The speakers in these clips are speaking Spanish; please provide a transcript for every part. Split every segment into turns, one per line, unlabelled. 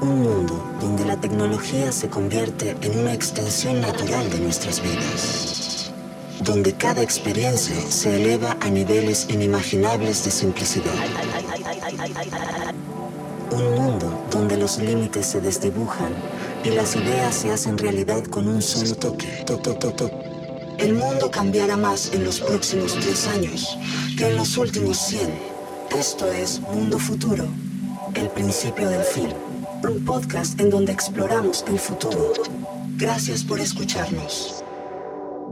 un mundo donde la tecnología se convierte en una extensión natural de nuestras vidas, donde cada experiencia se eleva a niveles inimaginables de simplicidad. Un mundo donde los límites se desdibujan y las ideas se hacen realidad con un solo toque. El mundo cambiará más en los próximos 10 años que en los últimos 100. Esto es Mundo Futuro, el principio del fin. Un podcast en donde exploramos el futuro. Gracias por escucharnos.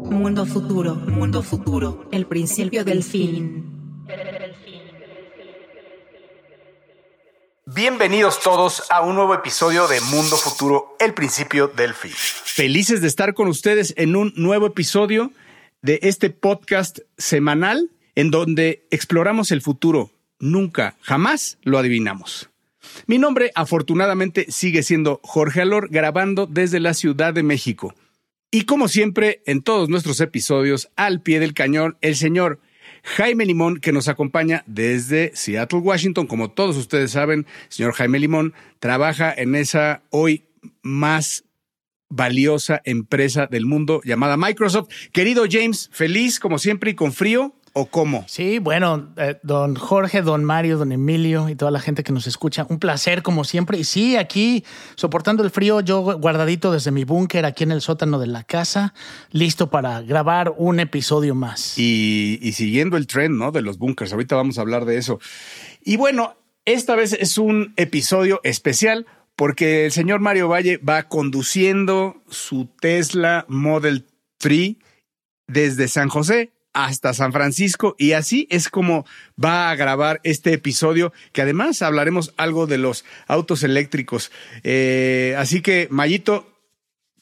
Mundo Futuro, Mundo Futuro, el principio del fin.
Bienvenidos todos a un nuevo episodio de Mundo Futuro, el principio del fin. Felices de estar con ustedes en un nuevo episodio de este podcast semanal en donde exploramos el futuro. Nunca, jamás lo adivinamos. Mi nombre afortunadamente sigue siendo Jorge Alor, grabando desde la Ciudad de México. Y como siempre, en todos nuestros episodios, al pie del cañón, el señor Jaime Limón, que nos acompaña desde Seattle, Washington. Como todos ustedes saben, señor Jaime Limón trabaja en esa hoy más valiosa empresa del mundo llamada Microsoft. Querido James, feliz como siempre y con frío o cómo?
Sí, bueno, eh, don Jorge, don Mario, don Emilio y toda la gente que nos escucha, un placer como siempre. Y sí, aquí soportando el frío, yo guardadito desde mi búnker aquí en el sótano de la casa, listo para grabar un episodio más.
Y, y siguiendo el tren, ¿no? De los búnkers, ahorita vamos a hablar de eso. Y bueno, esta vez es un episodio especial porque el señor Mario Valle va conduciendo su Tesla Model 3 desde San José hasta San Francisco y así es como va a grabar este episodio que además hablaremos algo de los autos eléctricos. Eh, así que, Mayito,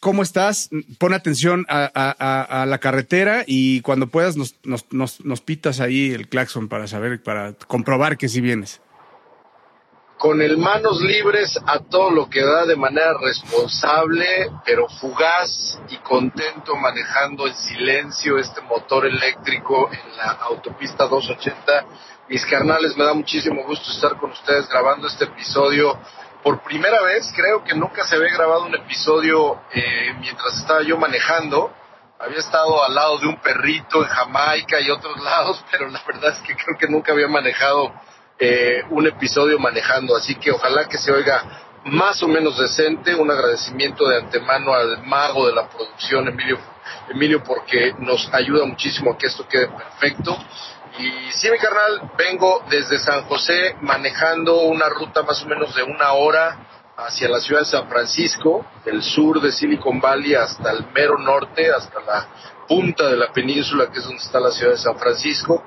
¿cómo estás? Pon atención a, la carretera y cuando puedas nos, pitas ahí el claxon para saber, para comprobar que sí vienes
con el manos libres a todo lo que da de manera responsable, pero fugaz y contento manejando en silencio este motor eléctrico en la autopista 280. Mis carnales, me da muchísimo gusto estar con ustedes grabando este episodio. Por primera vez, creo que nunca se había grabado un episodio eh, mientras estaba yo manejando. Había estado al lado de un perrito en Jamaica y otros lados, pero la verdad es que creo que nunca había manejado eh, un episodio manejando, así que ojalá que se oiga más o menos decente, un agradecimiento de antemano al mago de la producción, Emilio, Emilio, porque nos ayuda muchísimo a que esto quede perfecto. Y sí, mi carnal, vengo desde San José manejando una ruta más o menos de una hora hacia la ciudad de San Francisco, del sur de Silicon Valley hasta el mero norte, hasta la punta de la península, que es donde está la ciudad de San Francisco.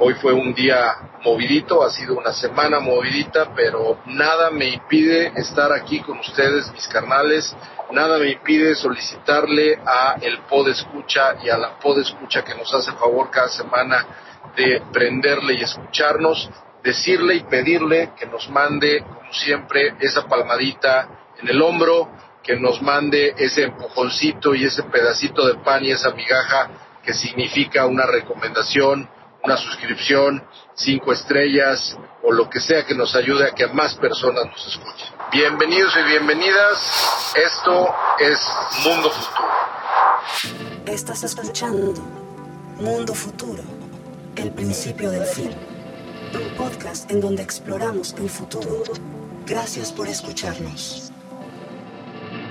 Hoy fue un día movidito, ha sido una semana movidita, pero nada me impide estar aquí con ustedes, mis carnales, nada me impide solicitarle a el Pod Escucha y a la Pod Escucha que nos hace favor cada semana de prenderle y escucharnos, decirle y pedirle que nos mande, como siempre, esa palmadita en el hombro, que nos mande ese empujoncito y ese pedacito de pan y esa migaja que significa una recomendación, una suscripción, cinco estrellas o lo que sea que nos ayude a que más personas nos escuchen. Bienvenidos y bienvenidas. Esto es Mundo Futuro.
Estás escuchando Mundo Futuro, el principio del fin. Un podcast en donde exploramos el futuro. Gracias por escucharnos.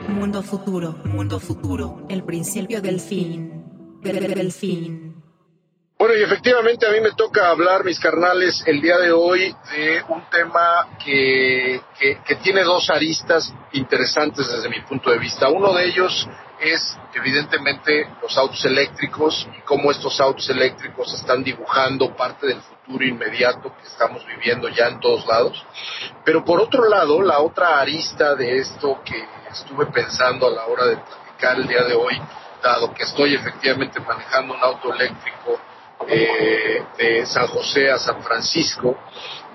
Mundo Futuro, Mundo Futuro, el principio del fin. Del fin.
Bueno, y efectivamente a mí me toca hablar, mis carnales, el día de hoy de un tema que, que, tiene dos aristas interesantes desde mi punto de vista. Uno de ellos es evidentemente los autos eléctricos y cómo estos autos eléctricos están dibujando parte del futuro inmediato que estamos viviendo ya en todos lados. Pero por otro lado, la otra arista de esto que estuve pensando a la hora de platicar el día de hoy, dado que estoy efectivamente manejando un auto eléctrico eh, de San José a San Francisco.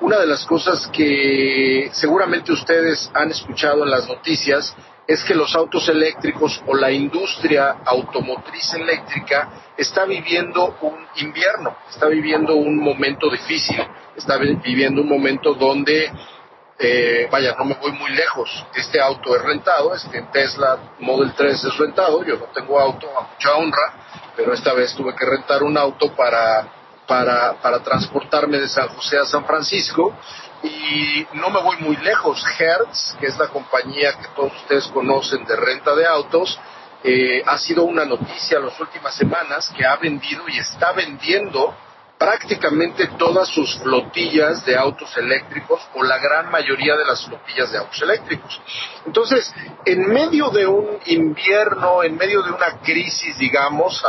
Una de las cosas que seguramente ustedes han escuchado en las noticias es que los autos eléctricos o la industria automotriz eléctrica está viviendo un invierno, está viviendo un momento difícil, está viviendo un momento donde eh, vaya, no me voy muy lejos. Este auto es rentado, este Tesla Model 3 es rentado. Yo no tengo auto a mucha honra, pero esta vez tuve que rentar un auto para, para, transportarme de San José a San Francisco. Y no me voy muy lejos. Hertz, que es la compañía que todos ustedes conocen de renta de autos, eh, ha sido una noticia las últimas semanas que ha vendido y está vendiendo prácticamente todas sus flotillas de autos eléctricos o la gran mayoría de las flotillas de autos eléctricos. Entonces, en medio de un invierno, en medio de una crisis, digamos,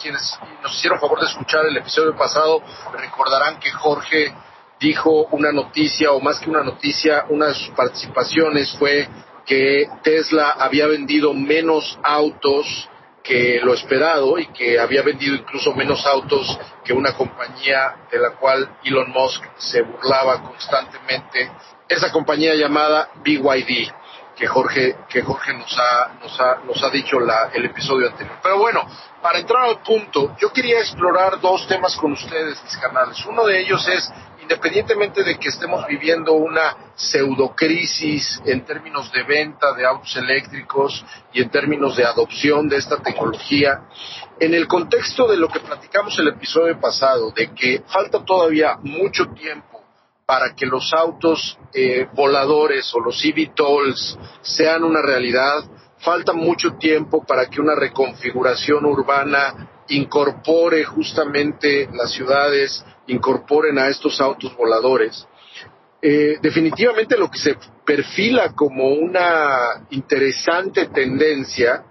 quienes nos hicieron favor de escuchar el episodio pasado recordarán que Jorge dijo una noticia, o más que una noticia, una de sus participaciones fue que Tesla había vendido menos autos que lo esperado y que había vendido incluso menos autos que una compañía de la cual Elon Musk se burlaba constantemente, esa compañía llamada BYD, que Jorge, que Jorge nos ha, nos ha, nos ha dicho la, el episodio anterior. Pero bueno, para entrar al punto, yo quería explorar dos temas con ustedes, mis canales. Uno de ellos es independientemente de que estemos viviendo una pseudocrisis en términos de venta de autos eléctricos y en términos de adopción de esta tecnología, en el contexto de lo que platicamos el episodio pasado, de que falta todavía mucho tiempo para que los autos eh, voladores o los eVTOLs sean una realidad, falta mucho tiempo para que una reconfiguración urbana incorpore justamente las ciudades incorporen a estos autos voladores. Eh, definitivamente lo que se perfila como una interesante tendencia,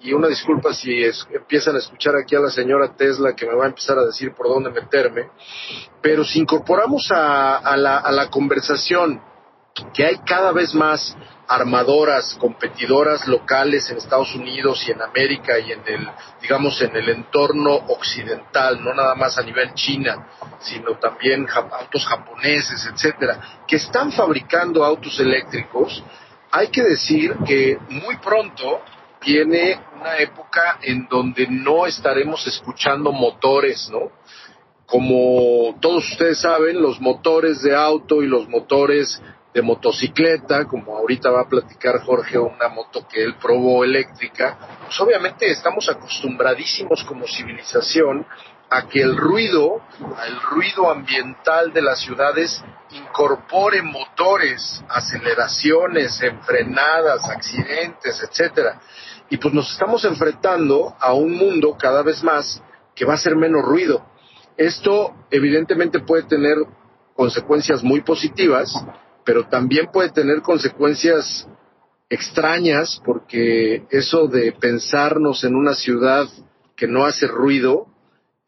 y una disculpa si empiezan a escuchar aquí a la señora Tesla que me va a empezar a decir por dónde meterme, pero si incorporamos a la conversación que hay cada vez más armadoras competidoras locales en Estados Unidos y en América y en el digamos en el entorno occidental, no nada más a nivel China, sino también autos japoneses, etcétera, que están fabricando autos eléctricos, hay que decir que muy pronto viene una época en donde no estaremos escuchando motores, ¿no? Como todos ustedes saben, los motores de auto y los motores de motocicleta, como ahorita va a platicar Jorge, una moto que él probó eléctrica, pues obviamente estamos acostumbradísimos como civilización a que el ruido, el ruido ambiental de las ciudades incorpore motores, aceleraciones, enfrenadas, accidentes, etcétera. Y pues nos estamos enfrentando a un mundo cada vez más que va a ser menos ruido. Esto evidentemente puede tener consecuencias muy positivas, pero también puede tener consecuencias extrañas porque eso de pensarnos en una ciudad que no hace ruido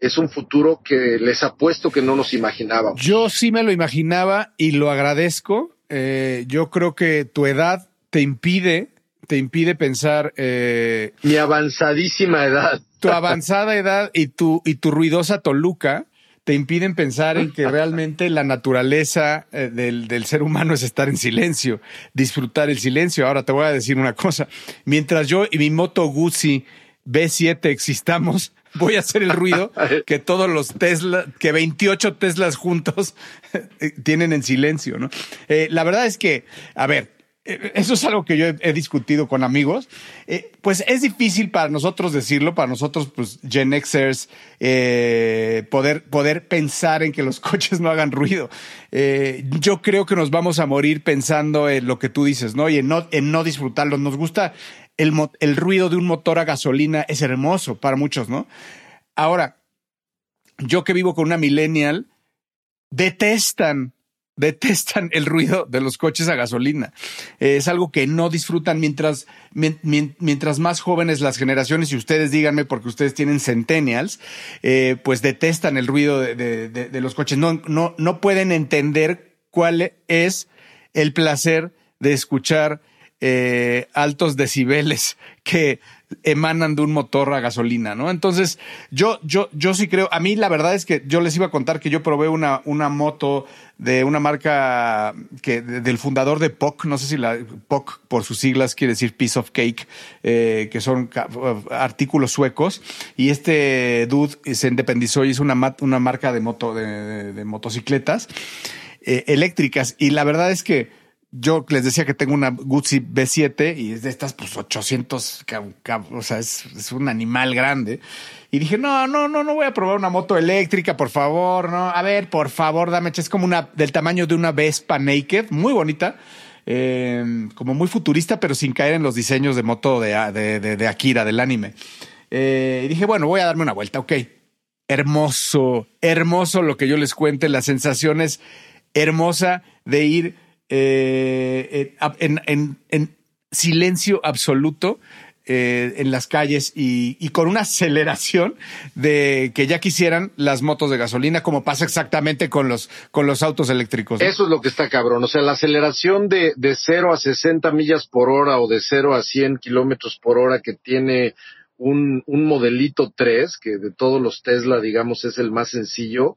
es un futuro que les apuesto que no nos imaginábamos.
Yo sí me lo imaginaba y lo agradezco. Eh, yo creo que tu edad te impide, te impide pensar. Eh,
Mi avanzadísima edad.
Tu avanzada edad y tu, y tu ruidosa Toluca te impiden pensar en que realmente la naturaleza eh, del, ser humano es estar en silencio, disfrutar el silencio. Ahora te voy a decir una cosa. Mientras yo y mi Moto Guzzi B7 existamos, voy a hacer el ruido que todos los Tesla, que 28 Teslas juntos eh, tienen en silencio, ¿no? Eh, la verdad es que, a ver, eso es algo que yo he, discutido con amigos. Eh, pues es difícil para nosotros decirlo, para nosotros, pues Gen Xers, eh, poder, poder pensar en que los coches no hagan ruido. yo creo que nos vamos a morir pensando en lo que tú dices, ¿no? Y en no, en no disfrutarlo. Nos gusta el, el ruido de un motor a gasolina, es hermoso para muchos, ¿no? Ahora, yo que vivo con una millennial, detestan detestan el ruido de los coches a gasolina. Eh, es algo que no disfrutan mientras, mientras más jóvenes las generaciones, y ustedes díganme porque ustedes tienen centennials, eh, pues detestan el ruido de, los coches. No, no, no pueden entender cuál es el placer de escuchar eh, altos decibeles que emanan de un motor a gasolina, ¿no? Entonces, yo, yo, yo sí creo, a mí la verdad es que yo les iba a contar que yo probé una, una moto de una marca que del fundador de POC, no sé si la POC por sus siglas quiere decir Piece of Cake, eh, que son artículos suecos, y este dude se independizó y hizo una, una marca de moto, de, motocicletas eh, eléctricas, y la verdad es que yo les decía que tengo una Guzzi B7 y es de estas, pues 800, o sea, es, es, un animal grande. Y dije, no, no, no, no voy a probar una moto eléctrica, por favor, no. A ver, por favor, dame, es como una del tamaño de una Vespa Naked, muy bonita. Eh, como muy futurista, pero sin caer en los diseños de moto de, de, de, Akira, del anime. Eh, y dije, bueno, voy a darme una vuelta, ok. Hermoso, hermoso lo que yo les cuente, la sensación es hermosa de ir eh, en, en, silencio absoluto eh, en las calles y, con una aceleración de que ya quisieran las motos de gasolina, como pasa exactamente con los, con los autos eléctricos.
Eso es lo que está cabrón. O sea, la aceleración de, de 0 a 60 millas por hora o de 0 a 100 kilómetros por hora que tiene un, un modelito 3, que de todos los Tesla, digamos, es el más sencillo.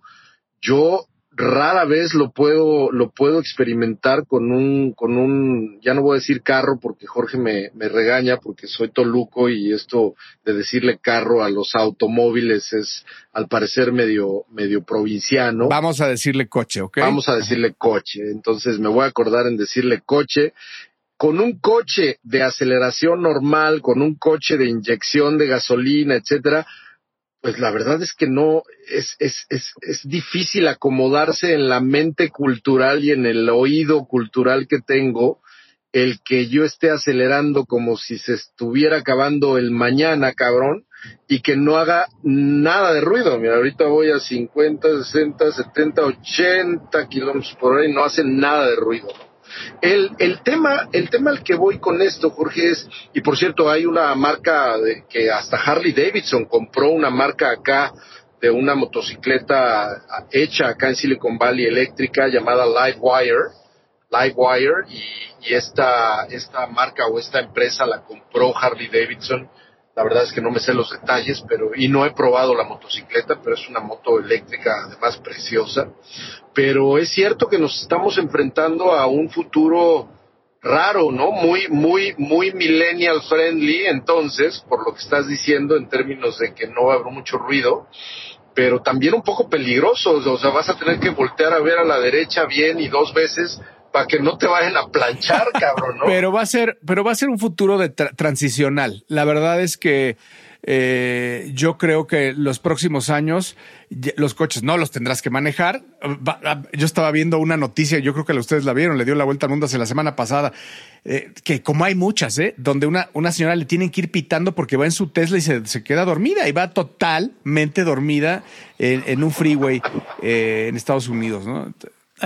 Yo rara vez lo puedo, lo puedo experimentar con un, con un, ya no voy a decir carro porque Jorge me, me regaña porque soy toluco y esto de decirle carro a los automóviles es al parecer medio, medio provinciano.
Vamos a decirle coche, ¿ok?
Vamos a decirle coche. Entonces me voy a acordar en decirle coche. Con un coche de aceleración normal, con un coche de inyección de gasolina, etcétera, pues la verdad es que no, es, es, es, es difícil acomodarse en la mente cultural y en el oído cultural que tengo el que yo esté acelerando como si se estuviera acabando el mañana, cabrón, y que no haga nada de ruido. Mira, ahorita voy a 50, 60, 70, 80 kilómetros por hora y no hace nada de ruido. El, el, tema, el tema al que voy con esto, Jorge, es, y por cierto, hay una marca de, que hasta Harley Davidson compró una marca acá de una motocicleta hecha acá en Silicon Valley eléctrica llamada Livewire, Livewire, y, y esta, esta marca o esta empresa la compró Harley Davidson la verdad es que no me sé los detalles, pero y no he probado la motocicleta, pero es una moto eléctrica además preciosa. Pero es cierto que nos estamos enfrentando a un futuro raro, ¿no? Muy, muy, muy millennial friendly, entonces, por lo que estás diciendo en términos de que no va mucho ruido, pero también un poco peligroso, o sea, vas a tener que voltear a ver a la derecha bien y dos veces para que no te vayan a planchar, cabrón, ¿no?
Pero va a ser, pero va a ser un futuro de transicional. La verdad es que eh, yo creo que los próximos años los coches no los tendrás que manejar. Yo estaba viendo una noticia, yo creo que ustedes la vieron, le dio la vuelta al mundo hace la semana pasada, eh, que como hay muchas, ¿eh? donde una, una señora le tienen que ir pitando porque va en su Tesla y se, se queda dormida y va totalmente dormida en, un freeway eh, en Estados Unidos, ¿no?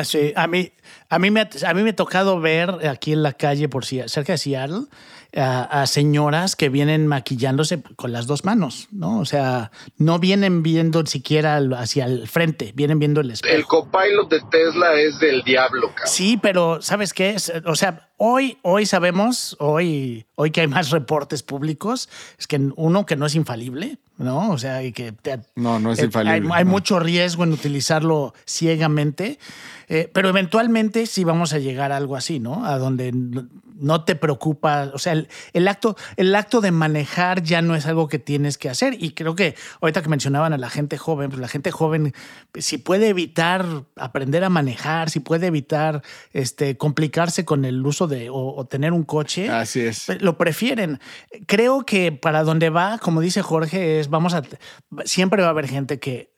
Sí, a mí, a mí me ha, a mí me ha tocado ver aquí en la calle por cerca de Seattle a, señoras que vienen maquillándose con las dos manos, ¿no? O sea, no vienen viendo siquiera hacia el frente, vienen viendo el espejo.
El copilot de Tesla es del diablo, cabrón.
Sí, pero ¿sabes qué? O sea, hoy, hoy sabemos, hoy, hoy que hay más reportes públicos, es que uno que no es infalible, ¿no? O sea, y que
no, no es infalible.
Hay, mucho riesgo en utilizarlo ciegamente, eh, pero eventualmente sí vamos a llegar a algo así, ¿no? A donde no te preocupa, o sea, el, acto, el acto de manejar ya no es algo que tienes que hacer. Y creo que ahorita que mencionaban a la gente joven, pues la gente joven, si puede evitar aprender a manejar, si puede evitar este, complicarse con el uso de o, tener un coche,
Así es.
Pues, lo prefieren. Creo que para donde va, como dice Jorge, es vamos a siempre va a haber gente que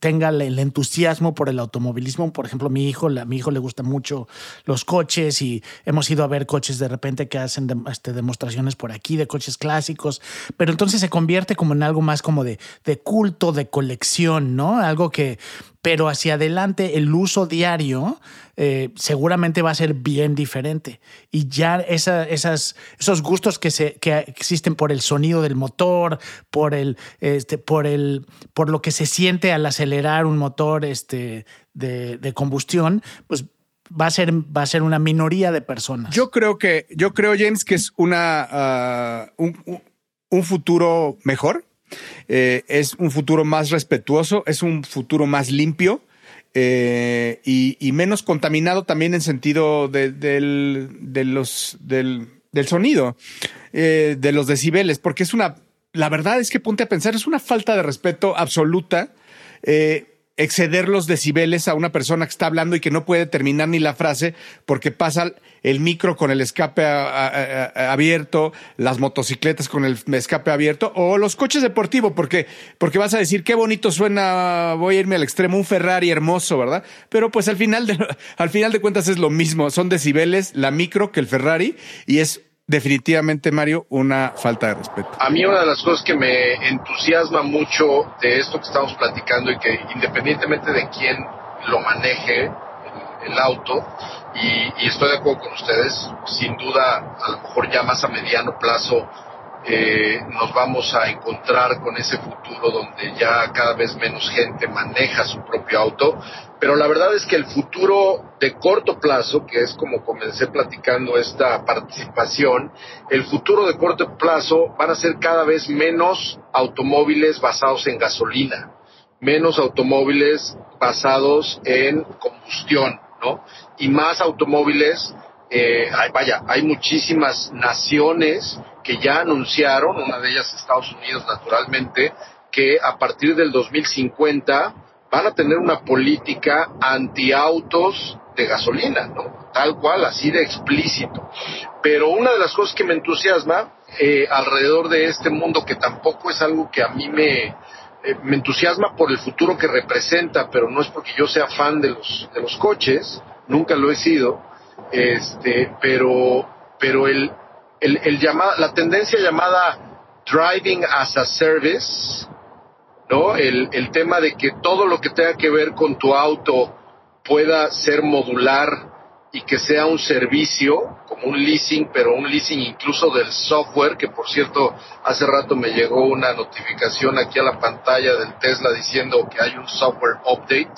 tenga el entusiasmo por el automovilismo. Por ejemplo, mi hijo, a mi hijo le gustan mucho los coches y hemos ido a ver coches de repente que hacen este, demostraciones por aquí de coches clásicos, pero entonces se convierte como en algo más como de, de culto, de colección, ¿no? Algo que, pero hacia adelante el uso diario eh, seguramente va a ser bien diferente. Y ya esa, esas, esos gustos que, se, que existen por el sonido del motor, por, el, este, por, el, por lo que se siente al acelerar un motor este, de, de combustión, pues va a ser va a ser una minoría de personas.
Yo creo que yo creo James que es una ah, un, un, futuro mejor. Eh, es un futuro más respetuoso, es un futuro más limpio. Eh, y, menos contaminado también en sentido de, del, de los, del, del sonido, eh, de los decibeles, porque es una, la verdad es que ponte a pensar, es una falta de respeto absoluta exceder los decibeles a una persona que está hablando y que no puede terminar ni la frase porque pasa el micro con el escape abierto, las motocicletas con el escape abierto o los coches deportivos porque, porque vas a decir qué bonito suena, voy a irme al extremo, un Ferrari hermoso, ¿verdad? Pero pues al final al final de cuentas es lo mismo, son decibeles la micro que el Ferrari y es definitivamente, Mario, una falta de respeto.
A mí una de las cosas que me entusiasma mucho de esto que estamos platicando y que independientemente de quién lo maneje, el, auto, y, y, estoy de acuerdo con ustedes, sin duda, a lo mejor ya más a mediano plazo, eh, nos vamos a encontrar con ese futuro donde ya cada vez menos gente maneja su propio auto, pero la verdad es que el futuro de corto plazo, que es como comencé platicando esta participación, el futuro de corto plazo van a ser cada vez menos automóviles basados en gasolina, menos automóviles basados en combustión, ¿no? Y más automóviles eh, vaya, hay muchísimas naciones que ya anunciaron, una de ellas Estados Unidos naturalmente, que a partir del 2050 van a tener una política anti-autos de gasolina, ¿no? Tal cual, así de explícito. Pero una de las cosas que me entusiasma eh, alrededor de este mundo, que tampoco es algo que a mí me, eh, me entusiasma por el futuro que representa, pero no es porque yo sea fan de los, de los coches, nunca lo he sido, este, pero, pero el, el, el la tendencia llamada driving as a service, ¿no? El, el tema de que todo lo que tenga que ver con tu auto pueda ser modular y que sea un servicio, como un leasing, pero un leasing incluso del software, que por cierto, hace rato me llegó una notificación aquí a la pantalla del Tesla diciendo que hay un software update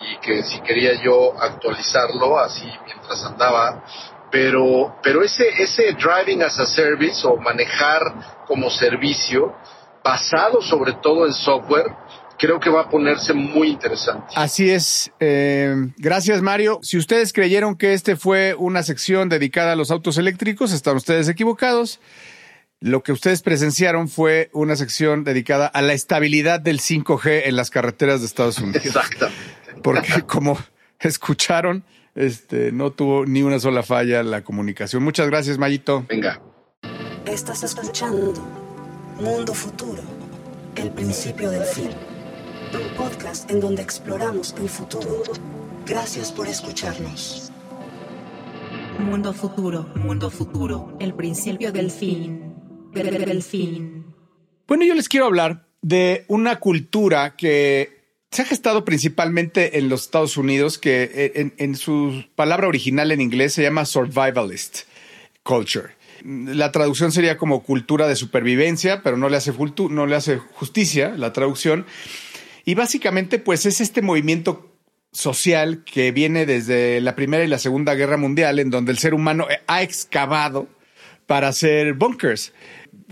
y que si quería yo actualizarlo así mientras andaba pero pero ese ese driving as a service o manejar como servicio basado sobre todo en software creo que va a ponerse muy interesante.
Así es. Eh, gracias, Mario. Si ustedes creyeron que este fue una sección dedicada a los autos eléctricos, están ustedes equivocados. Lo que ustedes presenciaron fue una sección dedicada a la estabilidad del 5G en las carreteras de Estados Unidos.
Exactamente
porque como escucharon, este, no tuvo ni una sola falla la comunicación. Muchas gracias, Mayito.
Venga.
Estás escuchando Mundo Futuro, el principio del fin. Un podcast en donde exploramos el futuro. Gracias por escucharnos.
Mundo Futuro, Mundo Futuro, el principio del fin. Del fin.
Bueno, yo les quiero hablar de una cultura que se ha gestado principalmente en los Estados Unidos, que eh, en, su palabra original en inglés se llama survivalist culture. La traducción sería como cultura de supervivencia, pero no le hace, no le hace justicia la traducción. Y básicamente, pues es este movimiento social que viene desde la Primera y la Segunda Guerra Mundial, en donde el ser humano ha excavado para hacer bunkers.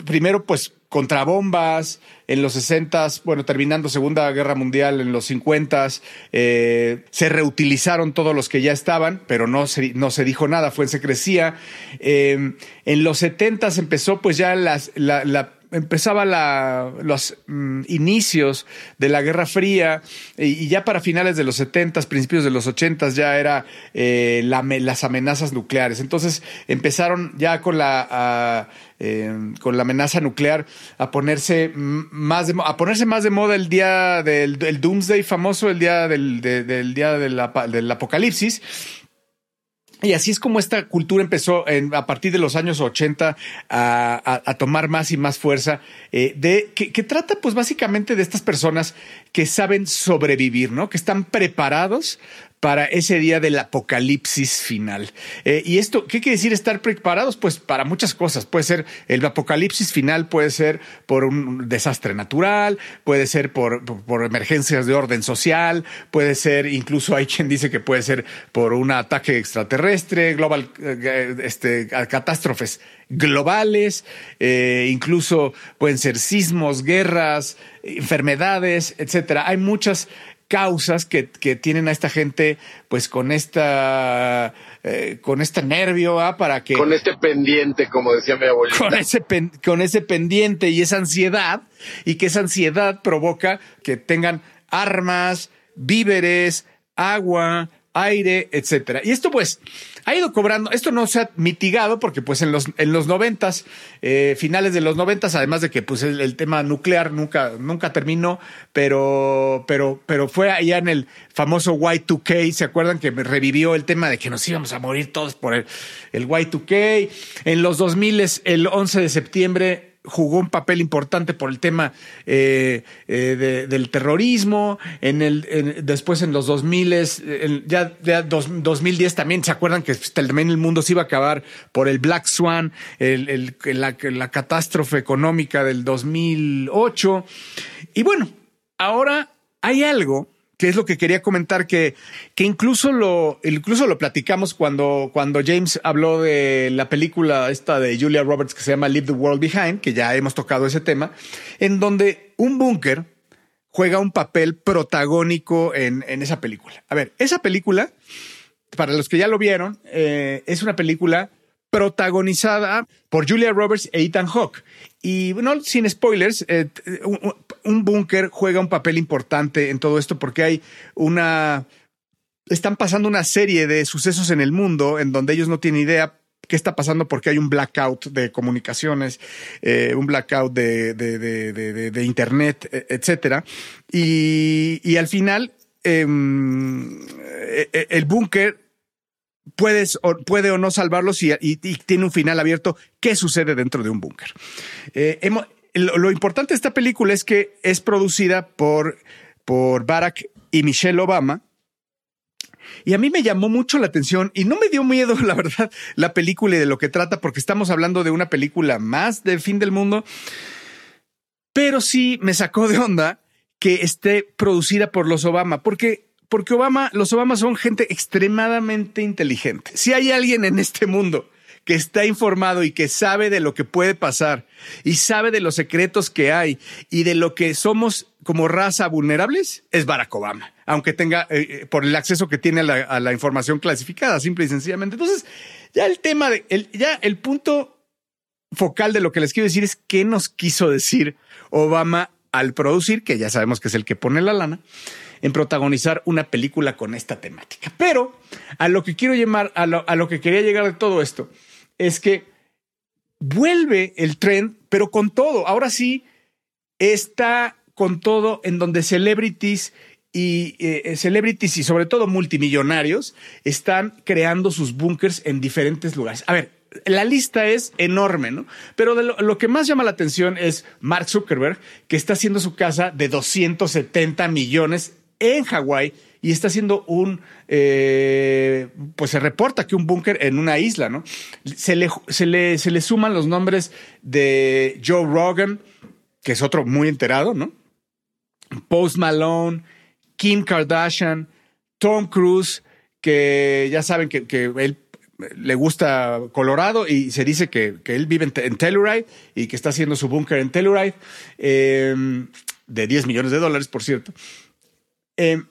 Primero, pues contra bombas, en los 60, bueno, terminando Segunda Guerra Mundial, en los 50, eh, se reutilizaron todos los que ya estaban, pero no se, no se dijo nada, fue en secrecía. Eh, en los 70 empezó pues ya las, la, la empezaba la, los mm, inicios de la Guerra Fría y, ya para finales de los 70, principios de los 80 ya era eh, las amenazas nucleares. Entonces empezaron ya con la, eh, con la amenaza nuclear a ponerse más de, a ponerse más de moda el día del, Doomsday famoso, el día del día del apocalipsis y así es como esta cultura empezó a partir de los años 80 a, tomar más y más fuerza, eh, de, que, que, trata pues básicamente de estas personas que saben sobrevivir, ¿no? Que están preparados para ese día del apocalipsis final. Eh, ¿Y esto qué quiere decir estar preparados? Pues para muchas cosas. Puede ser el apocalipsis final, puede ser por un desastre natural, puede ser por, por, emergencias de orden social, puede ser, incluso hay quien dice que puede ser por un ataque extraterrestre, global, eh, este, catástrofes globales, eh, incluso pueden ser sismos, guerras, enfermedades, etcétera. Hay muchas causas que, tienen a esta gente pues con esta eh, con este nervio ¿ah? para que
con este pendiente como decía mi abuelita
con ese con ese pendiente y esa ansiedad y que esa ansiedad provoca que tengan armas víveres, agua, aire, etcétera. Y esto pues ha ido cobrando, esto no se ha mitigado porque pues en los, en los noventas, eh, finales de los noventas, además de que pues el, tema nuclear nunca, nunca terminó, pero, pero, pero fue allá en el famoso Y2K, ¿se acuerdan que revivió el tema de que nos íbamos a morir todos por el, el Y2K? En los 2000, el 11 de septiembre, jugó un papel importante por el tema eh, eh, del terrorismo. En el, después en los 2000, ya, ya 2010 también, ¿se acuerdan que también el mundo se iba a acabar por el Black Swan, la, la catástrofe económica del 2008? Y bueno, ahora hay algo que es lo que quería comentar, que, que incluso, lo, incluso lo platicamos cuando, cuando James habló de la película esta de Julia Roberts que se llama Leave the World Behind, que ya hemos tocado ese tema, en donde un búnker juega un papel protagónico en, en, esa película. A ver, esa película, para los que ya lo vieron, eh, es una película protagonizada por Julia Roberts e Ethan Hawke. Y no sin spoilers, eh, un, búnker juega un papel importante en todo esto porque hay una... Están pasando una serie de sucesos en el mundo en donde ellos no tienen idea qué está pasando porque hay un blackout de comunicaciones, eh, un blackout de, de, internet, e, etcétera. Y, y, al final, em, e, e, el búnker puedes puede o no salvarlos y, tiene un final abierto. ¿Qué sucede dentro de un búnker? Eh, lo, importante de esta película es que es producida por, por Barack y Michelle Obama. Y a mí me llamó mucho la atención y no me dio miedo, la verdad, la película y de lo que trata, porque estamos hablando de una película más del fin del mundo. Pero sí me sacó de onda que esté producida por los Obama, porque porque Obama, los Obama son gente extremadamente inteligente. Si hay alguien en este mundo que está informado y que sabe de lo que puede pasar y sabe de los secretos que hay y de lo que somos como raza vulnerables, es Barack Obama, aunque tenga eh, eh, por el acceso que tiene a la, información clasificada, simple y sencillamente. Entonces, ya el tema de, el, ya el punto focal de lo que les quiero decir es qué nos quiso decir Obama al producir, que ya sabemos que es el que pone la lana, en protagonizar una película con esta temática. Pero a lo que quiero llamar, a lo, que quería llegar de todo esto, es que vuelve el tren, pero con todo. Ahora sí está con todo en donde celebrities y eh, celebrities y sobre todo multimillonarios están creando sus búnkers en diferentes lugares. A ver, la lista es enorme, ¿no? Pero lo, que más llama la atención es Mark Zuckerberg, que está haciendo su casa de 270 millones en Hawái y está haciendo un, eh, pues se reporta que un búnker en una isla, ¿no? Se le, se, le, se le suman los nombres de Joe Rogan, que es otro muy enterado, ¿no? Post Malone, Kim Kardashian, Tom Cruise, que ya saben que, que él le gusta Colorado y se dice que, que él vive en, Telluride y que está haciendo su búnker en Telluride, eh, de 10 millones de dólares, por cierto. Eh,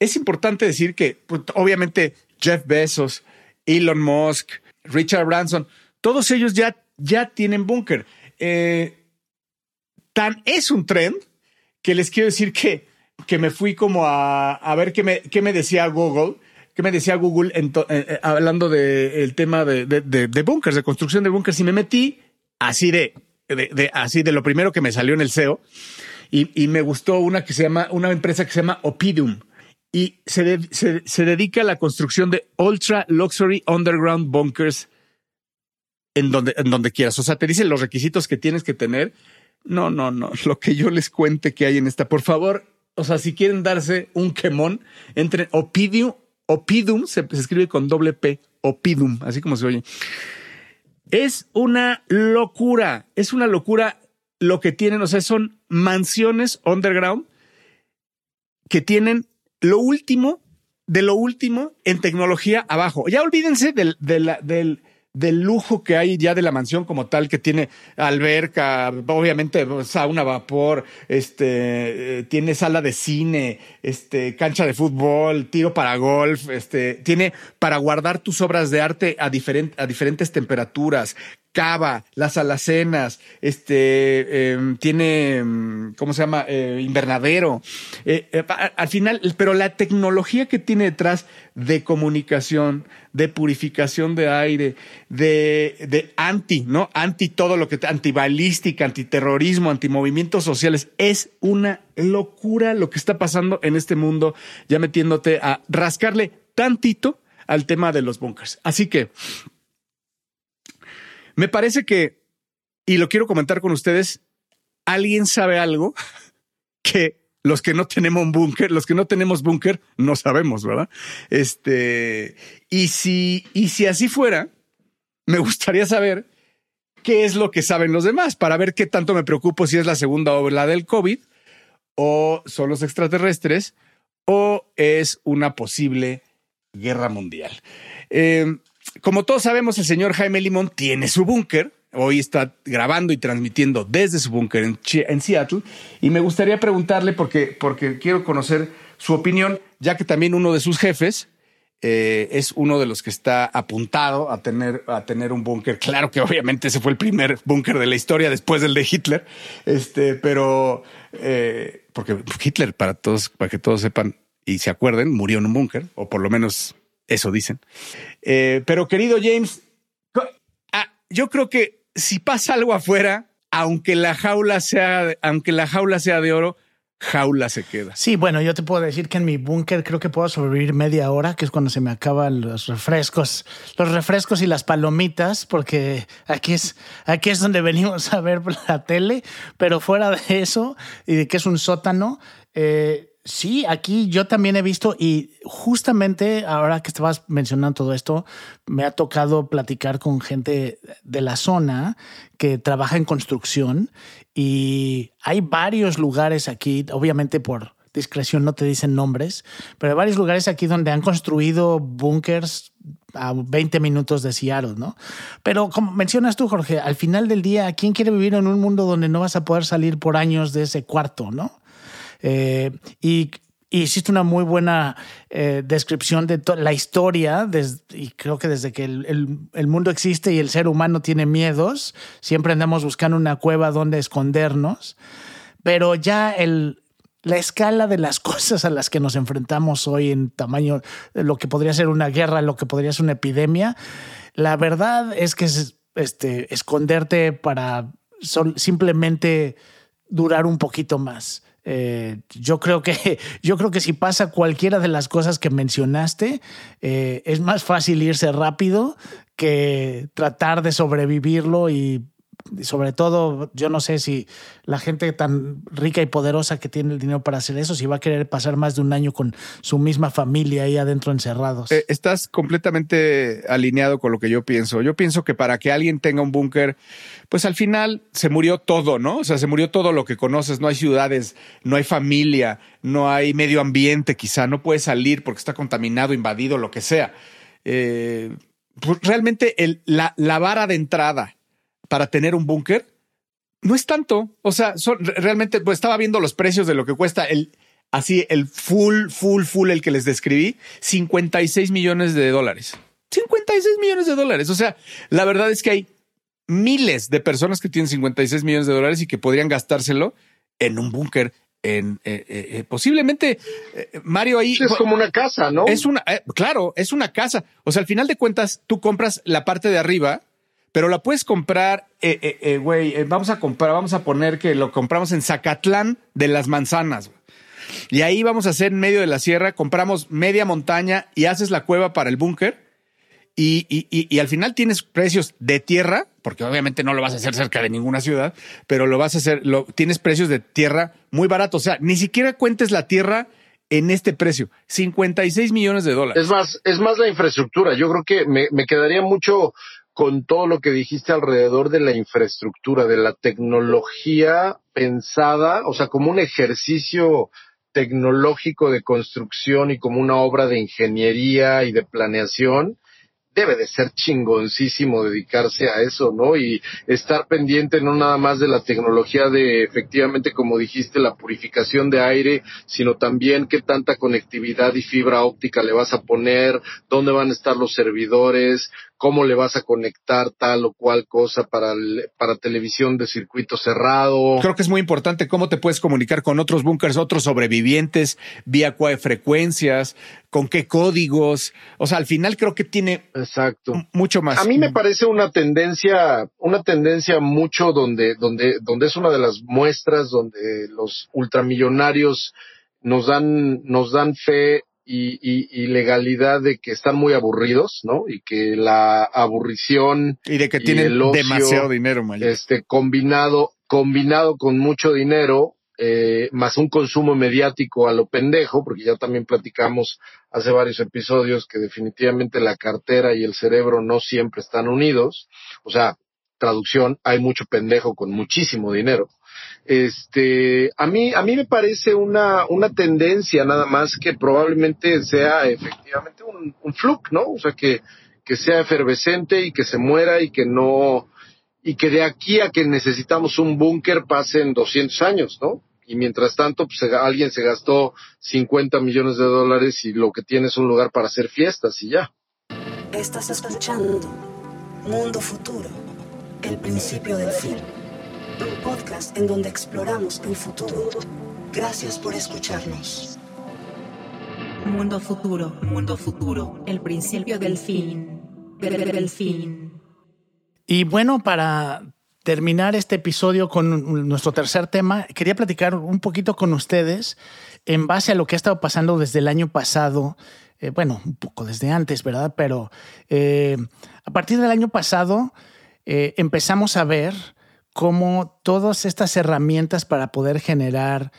es importante decir que, pues, obviamente, Jeff Bezos, Elon Musk, Richard Branson, todos ellos ya, ya tienen búnker. Eh, tan es un trend que les quiero decir que, que me fui como a, a ver qué me, qué me decía Google, qué me decía Google eh, hablando del tema de, de, de, de búnkers, de construcción de búnkers, y me metí así de, así de lo primero que me salió en el SEO y, me gustó una que se llama, una empresa que se llama Opidium y se, se, dedica a la construcción de ultra luxury underground bunkers en donde, en donde quieras. O sea, te dicen los requisitos que tienes que tener. No, no, no. Lo que yo les cuente que hay en esta. Por favor, o sea, si quieren darse un quemón, entre Opidium, Opidum se, se escribe con doble P, Opidum, así como se oye. Es una locura, es una locura lo que tienen, o sea, son mansiones underground que tienen lo último de lo último en tecnología abajo. Ya olvídense del, del, del, del lujo que hay ya de la mansión como tal, que tiene alberca, obviamente sauna vapor, este, eh, tiene sala de cine, este, cancha de fútbol, tiro para golf, este, tiene para guardar tus obras de arte a, a diferentes temperaturas, cava, las alacenas, este, em, tiene, em, ¿cómo se llama? Eh, invernadero. Eh, eh, al final, pero la tecnología que tiene detrás de comunicación, de purificación de aire, de, de anti, ¿no? Anti todo lo que, antibalística, antiterrorismo, antimovimientos sociales, es una locura lo que está pasando en este mundo, ya metiéndote a rascarle tantito al tema de los bunkers. Así que me parece que, y lo quiero comentar con ustedes, alguien sabe algo que los que no tenemos un búnker, los que no tenemos búnker, no sabemos, ¿verdad? Este, y si, y si así fuera, me gustaría saber qué es lo que saben los demás para ver qué tanto me preocupo si es la segunda ola del COVID o son los extraterrestres o es una posible guerra mundial. Eh, como todos sabemos, el señor Jaime Limón tiene su búnker. Hoy está grabando y transmitiendo desde su búnker en, Seattle. Y me gustaría preguntarle, porque, porque quiero conocer su opinión, ya que también uno de sus jefes eh, es uno de los que está apuntado a tener, a tener un búnker. Claro que obviamente ese fue el primer búnker de la historia después del de Hitler. Este, pero eh, porque Hitler, para todos, para que todos sepan, y se acuerden, murió en un búnker, o por lo menos eso dicen. Eh, pero querido James, ah, yo creo que si pasa algo afuera, aunque la jaula sea, aunque la jaula sea de oro, jaula se queda.
Sí, bueno, yo te puedo decir que en mi búnker creo que puedo sobrevivir media hora, que es cuando se me acaban los refrescos, los refrescos y las palomitas, porque aquí es, aquí es donde venimos a ver la tele, pero fuera de eso y de que es un sótano, eh, Sí, aquí yo también he visto y justamente ahora que estabas mencionando todo esto, me ha tocado platicar con gente de la zona que trabaja en construcción y hay varios lugares aquí, obviamente por discreción no te dicen nombres, pero hay varios lugares aquí donde han construido búnkers a 20 minutos de Seattle, ¿no? Pero como mencionas tú, Jorge, al final del día, ¿quién quiere vivir en un mundo donde no vas a poder salir por años de ese cuarto, ¿no? Eh, y, hiciste una muy buena eh, descripción de la historia, y creo que desde que el, mundo existe y el ser humano tiene miedos, siempre andamos buscando una cueva donde escondernos, pero ya la escala de las cosas a las que nos enfrentamos hoy en tamaño, lo que podría ser una guerra, lo que podría ser una epidemia, la verdad es que es, este, esconderte para simplemente durar un poquito más. Eh, yo creo que yo creo que si pasa cualquiera de las cosas que mencionaste, eh, es más fácil irse rápido que tratar de sobrevivirlo y sobre todo, yo no sé si la gente tan rica y poderosa que tiene el dinero para hacer eso, si va a querer pasar más de un año con su misma familia ahí adentro encerrados.
Eh, estás completamente alineado con lo que yo pienso. Yo pienso que para que alguien tenga un búnker, pues al final se murió todo, ¿no? O sea, se murió todo lo que conoces. No hay ciudades, no hay familia, no hay medio ambiente, quizá no puedes salir porque está contaminado, invadido, lo que sea. Eh, pues realmente el, la, la vara de entrada para tener un búnker no es tanto. O sea, realmente pues, estaba viendo los precios de lo que cuesta el así el full, full, full, el que les describí, 56 millones de dólares. 56 millones de dólares. O sea, la verdad es que hay miles de personas que tienen 56 millones de dólares y que podrían gastárselo en un búnker. En eh, eh, eh, posiblemente Mario ahí
es como una casa, ¿no?
Es una, claro, es una casa. O sea, al final de cuentas, tú compras la parte de arriba pero la puedes comprar, eh, eh, eh, güey, vamos a comprar, vamos a poner que lo compramos en Zacatlán de las Manzanas. Y ahí vamos a hacer en medio de la sierra, compramos media montaña y haces la cueva para el búnker. Y, y, y, al final tienes precios de tierra, porque obviamente no lo vas a hacer cerca de ninguna ciudad, pero lo vas a hacer, lo, tienes precios de tierra muy baratos. O sea, ni siquiera cuentes la tierra en este precio, 56 millones de dólares.
Es más, es más la infraestructura. Yo creo que me, me quedaría mucho con todo lo que dijiste alrededor de la infraestructura, de la tecnología pensada, o sea, como un ejercicio tecnológico de construcción y como una obra de ingeniería y de planeación debe de ser chingoncísimo dedicarse a eso, ¿no? Y estar pendiente no nada más de la tecnología de efectivamente, como dijiste, la purificación de aire, sino también qué tanta conectividad y fibra óptica le vas a poner, dónde van a estar los servidores, cómo le vas a conectar tal o cual cosa para, para televisión de circuito cerrado.
Creo que es muy importante cómo te puedes comunicar con otros bunkers, otros sobrevivientes, vía cuál frecuencias, con qué códigos. O sea, al final creo que tiene
Exacto.
mucho más.
A mí me parece una tendencia, una tendencia mucho donde, donde, donde es una de las muestras donde los ultramillonarios nos dan, nos dan fe y, legalidad de que están muy aburridos, ¿no? Y que la aburrición
y de que tienen demasiado dinero, mayor.
este combinado combinado con mucho dinero eh, más un consumo mediático a lo pendejo, porque ya también platicamos hace varios episodios que definitivamente la cartera y el cerebro no siempre están unidos, o sea, traducción, hay mucho pendejo con muchísimo dinero este, a mí, a mí me parece una, una tendencia nada más que probablemente sea efectivamente un, un fluke, ¿no? O sea, que, que sea efervescente y que se muera y que no, y que de aquí a que necesitamos un búnker pasen 200 años, ¿no? Y mientras tanto, pues alguien se gastó 50 millones de dólares y lo que tiene es un lugar para hacer fiestas y ya.
Estás escuchando Mundo Futuro, el principio del fin un podcast en donde exploramos el futuro. Gracias por escucharnos.
Mundo futuro, mundo futuro, el principio del fin, del fin.
Y bueno, para terminar este episodio con nuestro tercer tema, quería platicar un poquito con ustedes en base a lo que ha estado pasando desde el año pasado. Eh, bueno, un poco desde antes, ¿verdad? Pero eh, a partir del año pasado eh, empezamos a ver cómo todas estas herramientas para poder generar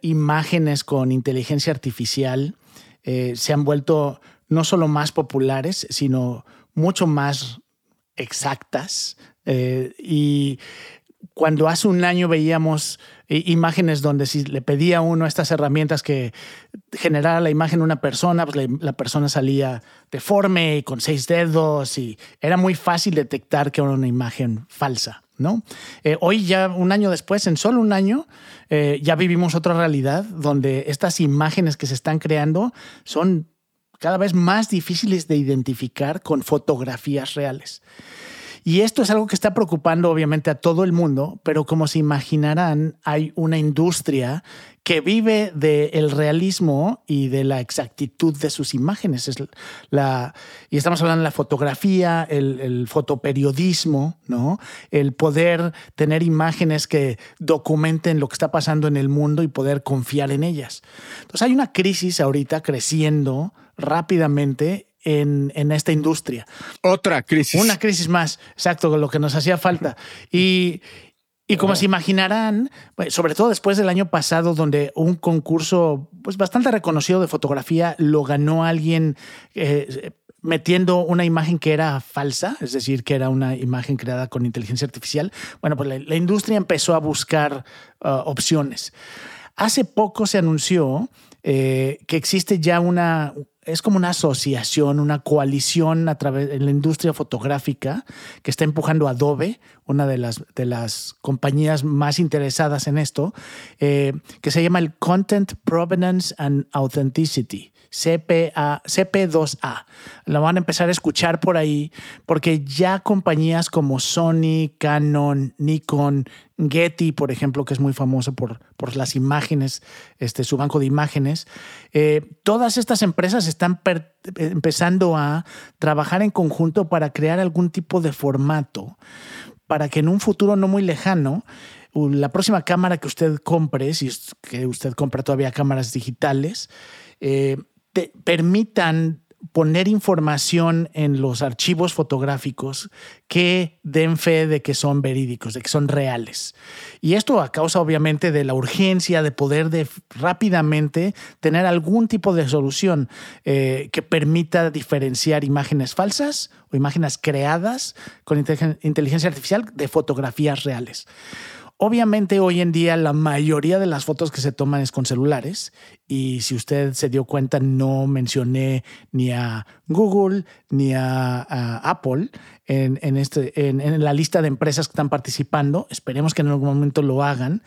imágenes con inteligencia artificial se han vuelto no solo más populares, sino mucho más exactas. Eh, y cuando hace un año veíamos imágenes donde si le pedía uno estas herramientas que generara la imagen de una persona, pues la, persona salía deforme y con seis dedos y era muy fácil detectar que era una imagen falsa. ¿no? Eh, hoy ya un año después, en solo un año, eh, ya vivimos otra realidad donde estas imágenes que se están creando son cada vez más difíciles de identificar con fotografías reales. Y esto es algo que está preocupando obviamente a todo el mundo, pero como se imaginarán, hay una industria que vive del realismo y de la exactitud de sus imágenes. Es la, y estamos hablando de la fotografía, el, el, fotoperiodismo, ¿no? el poder tener imágenes que documenten lo que está pasando en el mundo y poder confiar en ellas. Entonces hay una crisis ahorita creciendo rápidamente en, en, esta industria.
Otra crisis.
Una crisis más, exacto, lo que nos hacía falta. Y, y como se imaginarán, sobre todo después del año pasado, donde un concurso pues, bastante reconocido de fotografía lo ganó alguien eh, metiendo una imagen que era falsa, es decir, que era una imagen creada con inteligencia artificial, bueno, pues la, industria empezó a buscar uh, opciones. Hace poco se anunció eh, que existe ya una, es como una asociación, una coalición a través de la industria fotográfica que está empujando Adobe, una de las, de las compañías más interesadas en esto, eh, que se llama el Content Provenance and Authenticity. CPA, CP2A. La van a empezar a escuchar por ahí porque ya compañías como Sony, Canon, Nikon, Getty, por ejemplo, que es muy famoso por, por las imágenes, este, su banco de imágenes, eh, todas estas empresas están empezando a trabajar en conjunto para crear algún tipo de formato para que en un futuro no muy lejano la próxima cámara que usted compre, si es que usted compra todavía cámaras digitales, eh, permitan poner información en los archivos fotográficos que den fe de que son verídicos, de que son reales. Y esto a causa obviamente de la urgencia de poder de rápidamente tener algún tipo de solución eh, que permita diferenciar imágenes falsas o imágenes creadas con inteligencia artificial de fotografías reales. Obviamente hoy en día la mayoría de las fotos que se toman es con celulares y si usted se dio cuenta no mencioné ni a Google ni a, Apple en, este, en, la lista de empresas que están participando. Esperemos que en algún momento lo hagan.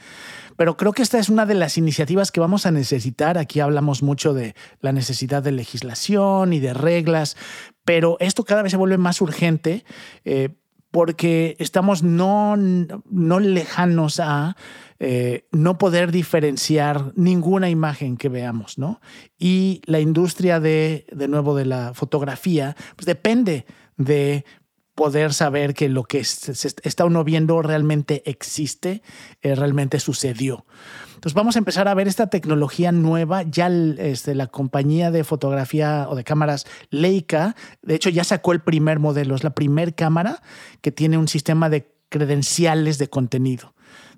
Pero creo que esta es una de las iniciativas que vamos a necesitar. Aquí hablamos mucho de la necesidad de legislación y de reglas, pero esto cada vez se vuelve más urgente. Eh, porque estamos no, no lejanos a eh, no poder diferenciar ninguna imagen que veamos, ¿no? Y la industria de, de nuevo, de la fotografía, pues depende de poder saber que lo que está uno viendo realmente existe, eh, realmente sucedió. Entonces vamos a empezar a ver esta tecnología nueva. Ya este, la compañía de fotografía o de cámaras Leica, de hecho ya sacó el primer modelo, es la primer cámara que tiene un sistema de credenciales de contenido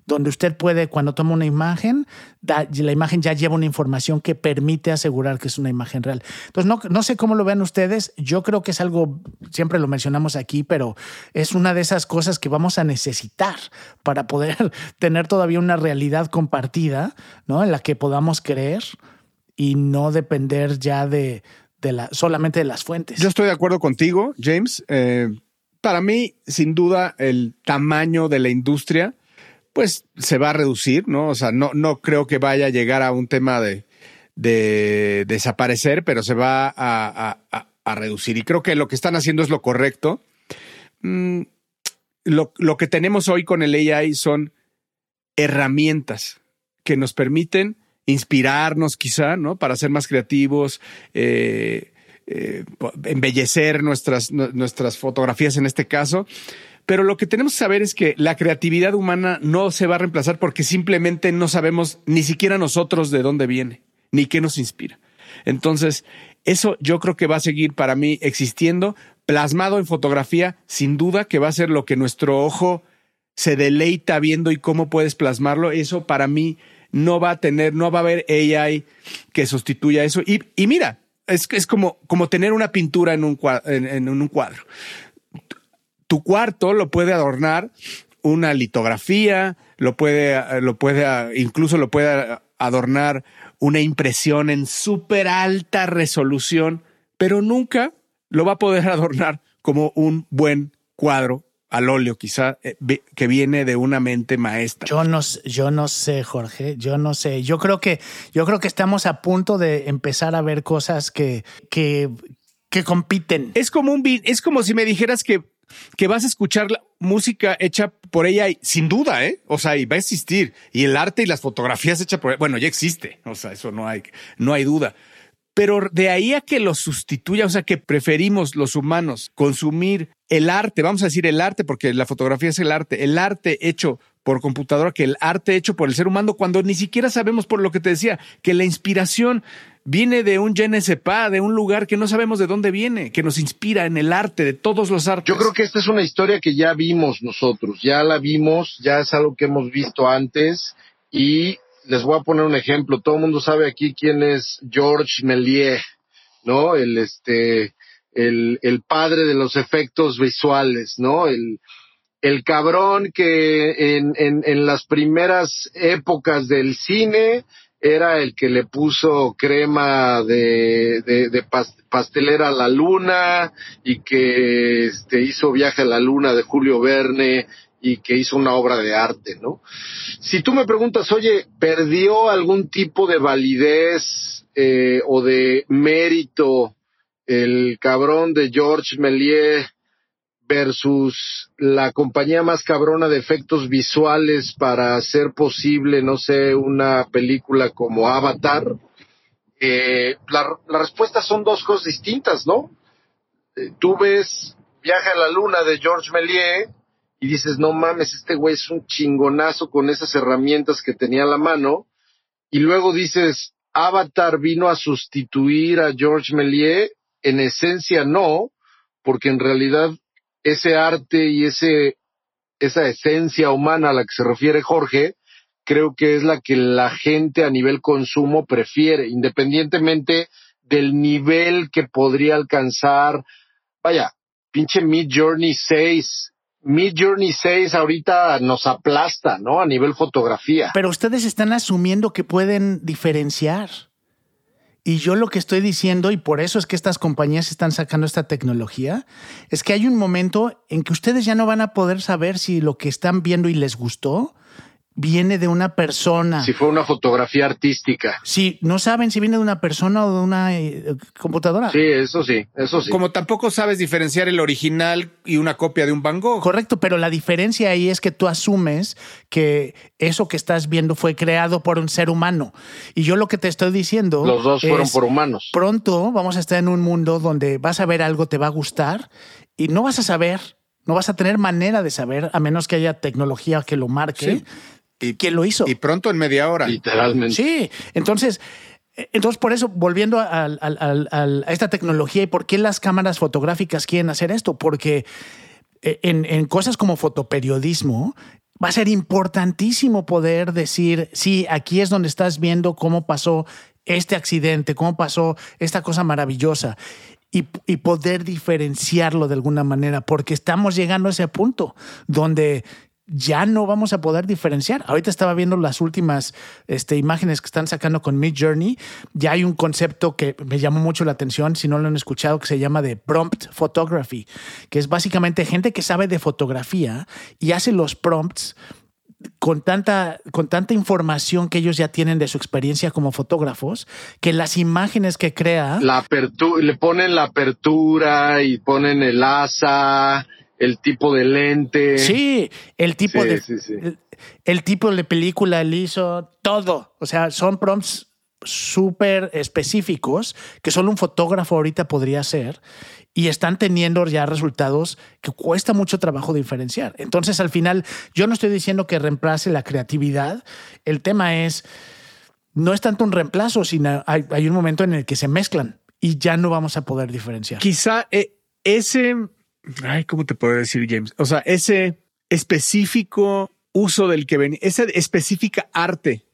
donde usted puede, cuando toma una imagen, la imagen ya lleva una información que permite asegurar que es una imagen real. Entonces, no, no sé cómo lo vean ustedes, yo creo que es algo, siempre lo mencionamos aquí, pero es una de esas cosas que vamos a necesitar para poder tener todavía una realidad compartida, ¿no? En la que podamos creer y no depender ya de, la, solamente de las fuentes.
Yo estoy de acuerdo contigo, James. Eh, para mí, sin duda, el tamaño de la industria pues se va a reducir, ¿no? O sea, no, no creo que vaya a llegar a un tema de, de desaparecer, pero se va a, a, reducir. Y creo que lo que están haciendo es lo correcto. Mm, lo, lo, que tenemos hoy con el AI son herramientas que nos permiten inspirarnos quizá, ¿no? Para ser más creativos, eh, eh, embellecer nuestras, nuestras fotografías en este caso pero lo que tenemos que saber es que la creatividad humana no se va a reemplazar porque simplemente no sabemos ni siquiera nosotros de dónde viene, ni qué nos inspira. Entonces, eso yo creo que va a seguir para mí existiendo, plasmado en fotografía, sin duda que va a ser lo que nuestro ojo se deleita viendo y cómo puedes plasmarlo. Eso para mí no va a tener, no va a haber AI que sustituya eso. Y, y mira, es, es como, tener una pintura en un, en un cuadro tu cuarto lo puede adornar una litografía, lo puede, lo puede, incluso lo puede adornar una impresión en súper alta resolución, pero nunca lo va a poder adornar como un buen cuadro al óleo, quizá eh, que viene de una mente maestra.
Yo no, yo no sé, Jorge, yo no sé. Yo creo que, yo creo que estamos a punto de empezar a ver cosas que, que, que compiten.
Es como un, es como si me dijeras que que vas a escuchar la música hecha por ella, sin duda, ¿eh? O sea, y va a existir. Y el arte y las fotografías hechas por ella, bueno, ya existe. O sea, eso no hay, no hay duda. Pero de ahí a que lo sustituya, o sea, que preferimos los humanos consumir el arte, vamos a decir el arte, porque la fotografía es el arte, el arte hecho por computadora que el arte hecho por el ser humano, cuando ni siquiera sabemos por lo que te decía, que la inspiración viene de un je de un lugar que no sabemos de dónde viene, que nos inspira en el arte, de todos los artes.
Yo creo que esta es una historia que ya vimos nosotros, ya la vimos, ya es algo que hemos visto antes y les voy a poner un ejemplo. Todo el mundo sabe aquí quién es Georges Méliès, ¿no? El este, el, el padre de los efectos visuales, ¿no? El, el cabrón que en, en, en las primeras épocas del cine era el que le puso crema de, de, pastelera a la luna y que este, hizo viaje a la luna de Julio Verne y que hizo una obra de arte, ¿no? Si tú me preguntas, oye, ¿perdió algún tipo de validez eh, o de mérito el cabrón de George Méliès versus la compañía más cabrona de efectos visuales para hacer posible, no sé, una película como Avatar, eh, la, respuesta son dos cosas distintas, ¿no? Eh, tú ves Viaje a la Luna de George Méliès y dices, no mames, este güey es un chingonazo con esas herramientas que tenía a la mano, y luego dices, Avatar vino a sustituir a George Méliès, en esencia no, porque en realidad ese arte y ese, esa esencia humana a la que se refiere Jorge, creo que es la que la gente a nivel consumo prefiere, independientemente del nivel que podría alcanzar. Vaya, pinche Mid Journey 6 Mid Journey 6 ahorita nos aplasta, ¿no? A nivel fotografía.
Pero ustedes están asumiendo que pueden diferenciar. Y yo lo que estoy diciendo, y por eso es que estas compañías están sacando esta tecnología, es que hay un momento en que ustedes ya no van a poder saber si lo que están viendo y les gustó viene de una persona.
Si fue una fotografía artística.
Sí, no saben si viene de una persona o de una eh, computadora.
Sí, eso sí, eso sí.
Como tampoco sabes diferenciar el original y una copia de un Van Gogh.
Correcto, pero la diferencia ahí es que tú asumes que eso que estás viendo fue creado por un ser humano. Y yo lo que te estoy diciendo.
Los dos fueron por humanos.
Pronto vamos a estar en un mundo donde vas a ver algo, te va a gustar y no vas a saber. No vas a tener manera de saber, a menos que haya tecnología que lo marque.
Sí. Y,
¿Quién lo hizo?
Y pronto en media hora.
Literalmente.
Sí, entonces, entonces por eso, volviendo a, a, a, a, esta tecnología y por qué las cámaras fotográficas quieren hacer esto, porque en, en cosas como fotoperiodismo, va a ser importantísimo poder decir, sí, aquí es donde estás viendo cómo pasó este accidente, cómo pasó esta cosa maravillosa. Y, y, poder diferenciarlo de alguna manera, porque estamos llegando a ese punto donde ya no vamos a poder diferenciar. Ahorita estaba viendo las últimas este, imágenes que están sacando con Mid Journey. Ya hay un concepto que me llamó mucho la atención, si no lo han escuchado, que se llama de prompt photography, que es básicamente gente que sabe de fotografía y hace los prompts con tanta, información que ellos ya tienen de su experiencia como fotógrafos, que las imágenes que crea...
Le ponen la apertura y ponen el asa, el tipo de lente.
Sí, el tipo
Sí,
de...
sí, sí.
El, el tipo de película, el todo. O sea, son prompts súper específicos que solo un fotógrafo ahorita podría hacer y están teniendo ya resultados que cuesta mucho trabajo diferenciar. Entonces, al final, yo no estoy diciendo que reemplace la creatividad. El tema es, no es tanto un reemplazo, sino hay, hay un momento en el que se mezclan y ya no vamos a poder diferenciar.
Quizá eh, ese, ay, ¿cómo te puedo decir, James? O sea, ese específico uso del que venía, esa específica arte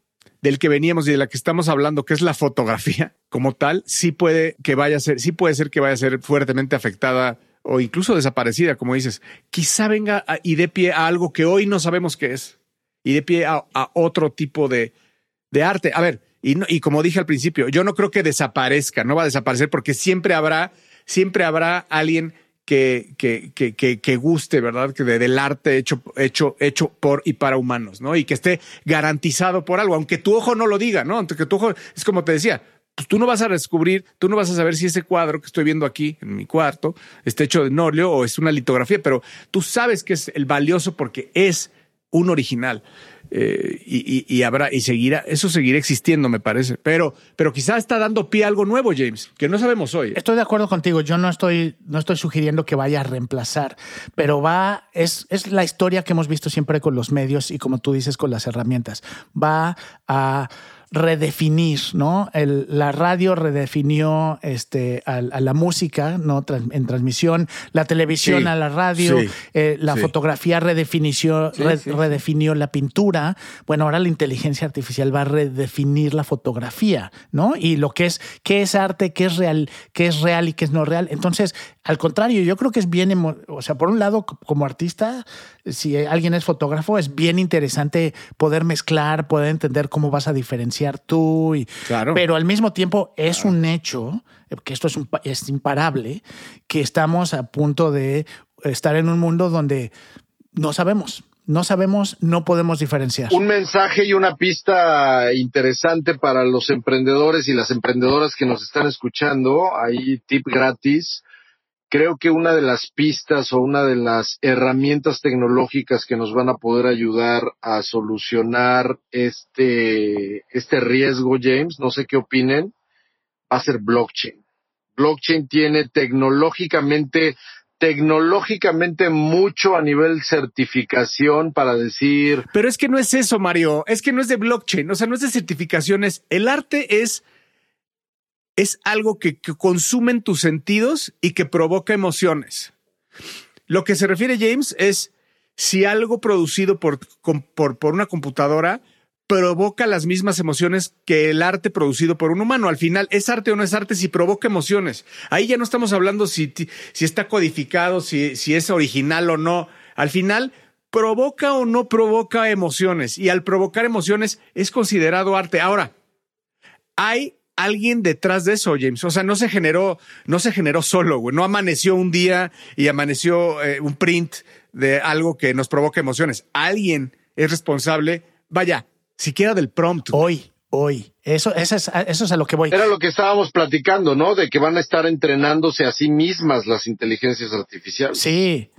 del que veníamos y de la que estamos hablando, que es la fotografía como tal, sí puede que vaya a ser, sí puede ser que vaya a ser fuertemente afectada o incluso desaparecida, como dices. Quizá venga y dé pie a algo que hoy no sabemos qué es y dé pie a, a otro tipo de, de arte. A ver, y, no, y como dije al principio, yo no creo que desaparezca, no va a desaparecer porque siempre habrá, siempre habrá alguien que, que, que, que, guste, ¿verdad? Que de, del arte hecho, hecho, hecho por y para humanos, ¿no? Y que esté garantizado por algo, aunque tu ojo no lo diga, ¿no? Aunque tu ojo, es como te decía, pues tú no vas a descubrir, tú no vas a saber si ese cuadro que estoy viendo aquí en mi cuarto está hecho de óleo o es una litografía, pero tú sabes que es el valioso porque es un original. Eh, y, y, y, habrá y seguirá, eso seguirá existiendo, me parece. Pero, pero quizá está dando pie a algo nuevo, James, que no sabemos hoy.
Estoy de acuerdo contigo. Yo no estoy, no estoy sugiriendo que vaya a reemplazar, pero va, es, es la historia que hemos visto siempre con los medios y como tú dices, con las herramientas. Va a redefinir, ¿no? El, la radio redefinió este, a, a la música, ¿no? Trans, en transmisión, la televisión
Sí,
a la radio,
sí,
eh, la
sí.
fotografía redefinió, redefinió la pintura. Bueno, ahora la inteligencia artificial va a redefinir la fotografía, ¿no? Y lo que es, qué es arte, qué es real, qué es real y qué es no real. Entonces, al contrario, yo creo que es bien, o sea, por un lado, como artista, si alguien es fotógrafo, es bien interesante poder mezclar, poder entender cómo vas a diferenciar tú. Y,
Claro.
Pero al mismo tiempo es un hecho, que esto es, un pa- es imparable, que estamos a punto de estar en un mundo donde no sabemos, no sabemos, no podemos diferenciar.
Un mensaje y una pista interesante para los emprendedores y las emprendedoras que nos están escuchando. Ahí tip gratis. Creo que una de las pistas o una de las herramientas tecnológicas que nos van a poder ayudar a solucionar este, este riesgo, James, no sé qué opinen, va a ser blockchain. Blockchain tiene tecnológicamente tecnológicamente mucho a nivel certificación para decir
Pero es que no es eso, Mario. Es que no es de blockchain, o sea, no es de certificaciones. El arte es, es algo que, que consumen tus sentidos y que provoca emociones. Lo que se refiere James es si algo producido por, por, por una computadora provoca las mismas emociones que el arte producido por un humano. Al final, ¿es arte o no es arte si provoca emociones? Ahí ya no estamos hablando si, si está codificado, si, si es original o no. Al final, provoca o no provoca emociones y al provocar emociones es considerado arte. Ahora, hay alguien detrás de eso, James. O sea, no se generó, no se generó solo, güey. No amaneció un día y amaneció eh, un print de algo que nos provoca emociones. Alguien es responsable, vaya, siquiera del prompt.
Hoy, hoy. Eso, eso, es, eso es a lo que voy.
Era lo que estábamos platicando, ¿no? De que van a estar entrenándose a sí mismas las inteligencias artificiales.
Sí.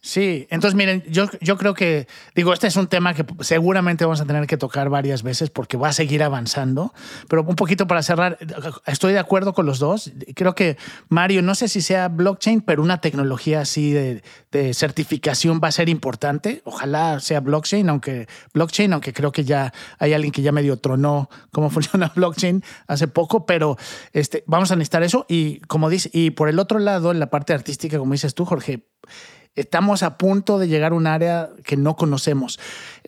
Sí, entonces miren, yo, yo creo que, digo, este es un tema que seguramente vamos a tener que tocar varias veces porque va a seguir avanzando, pero un poquito para cerrar, estoy de acuerdo con los dos. Creo que Mario, no sé si sea blockchain, pero una tecnología así de, de certificación va a ser importante. Ojalá sea blockchain, aunque blockchain, aunque creo que ya hay alguien que ya medio tronó cómo funciona blockchain hace poco, pero este, vamos a necesitar eso. Y como y por el otro lado, en la parte artística, como dices tú, Jorge, Estamos a punto de llegar a un área que no conocemos.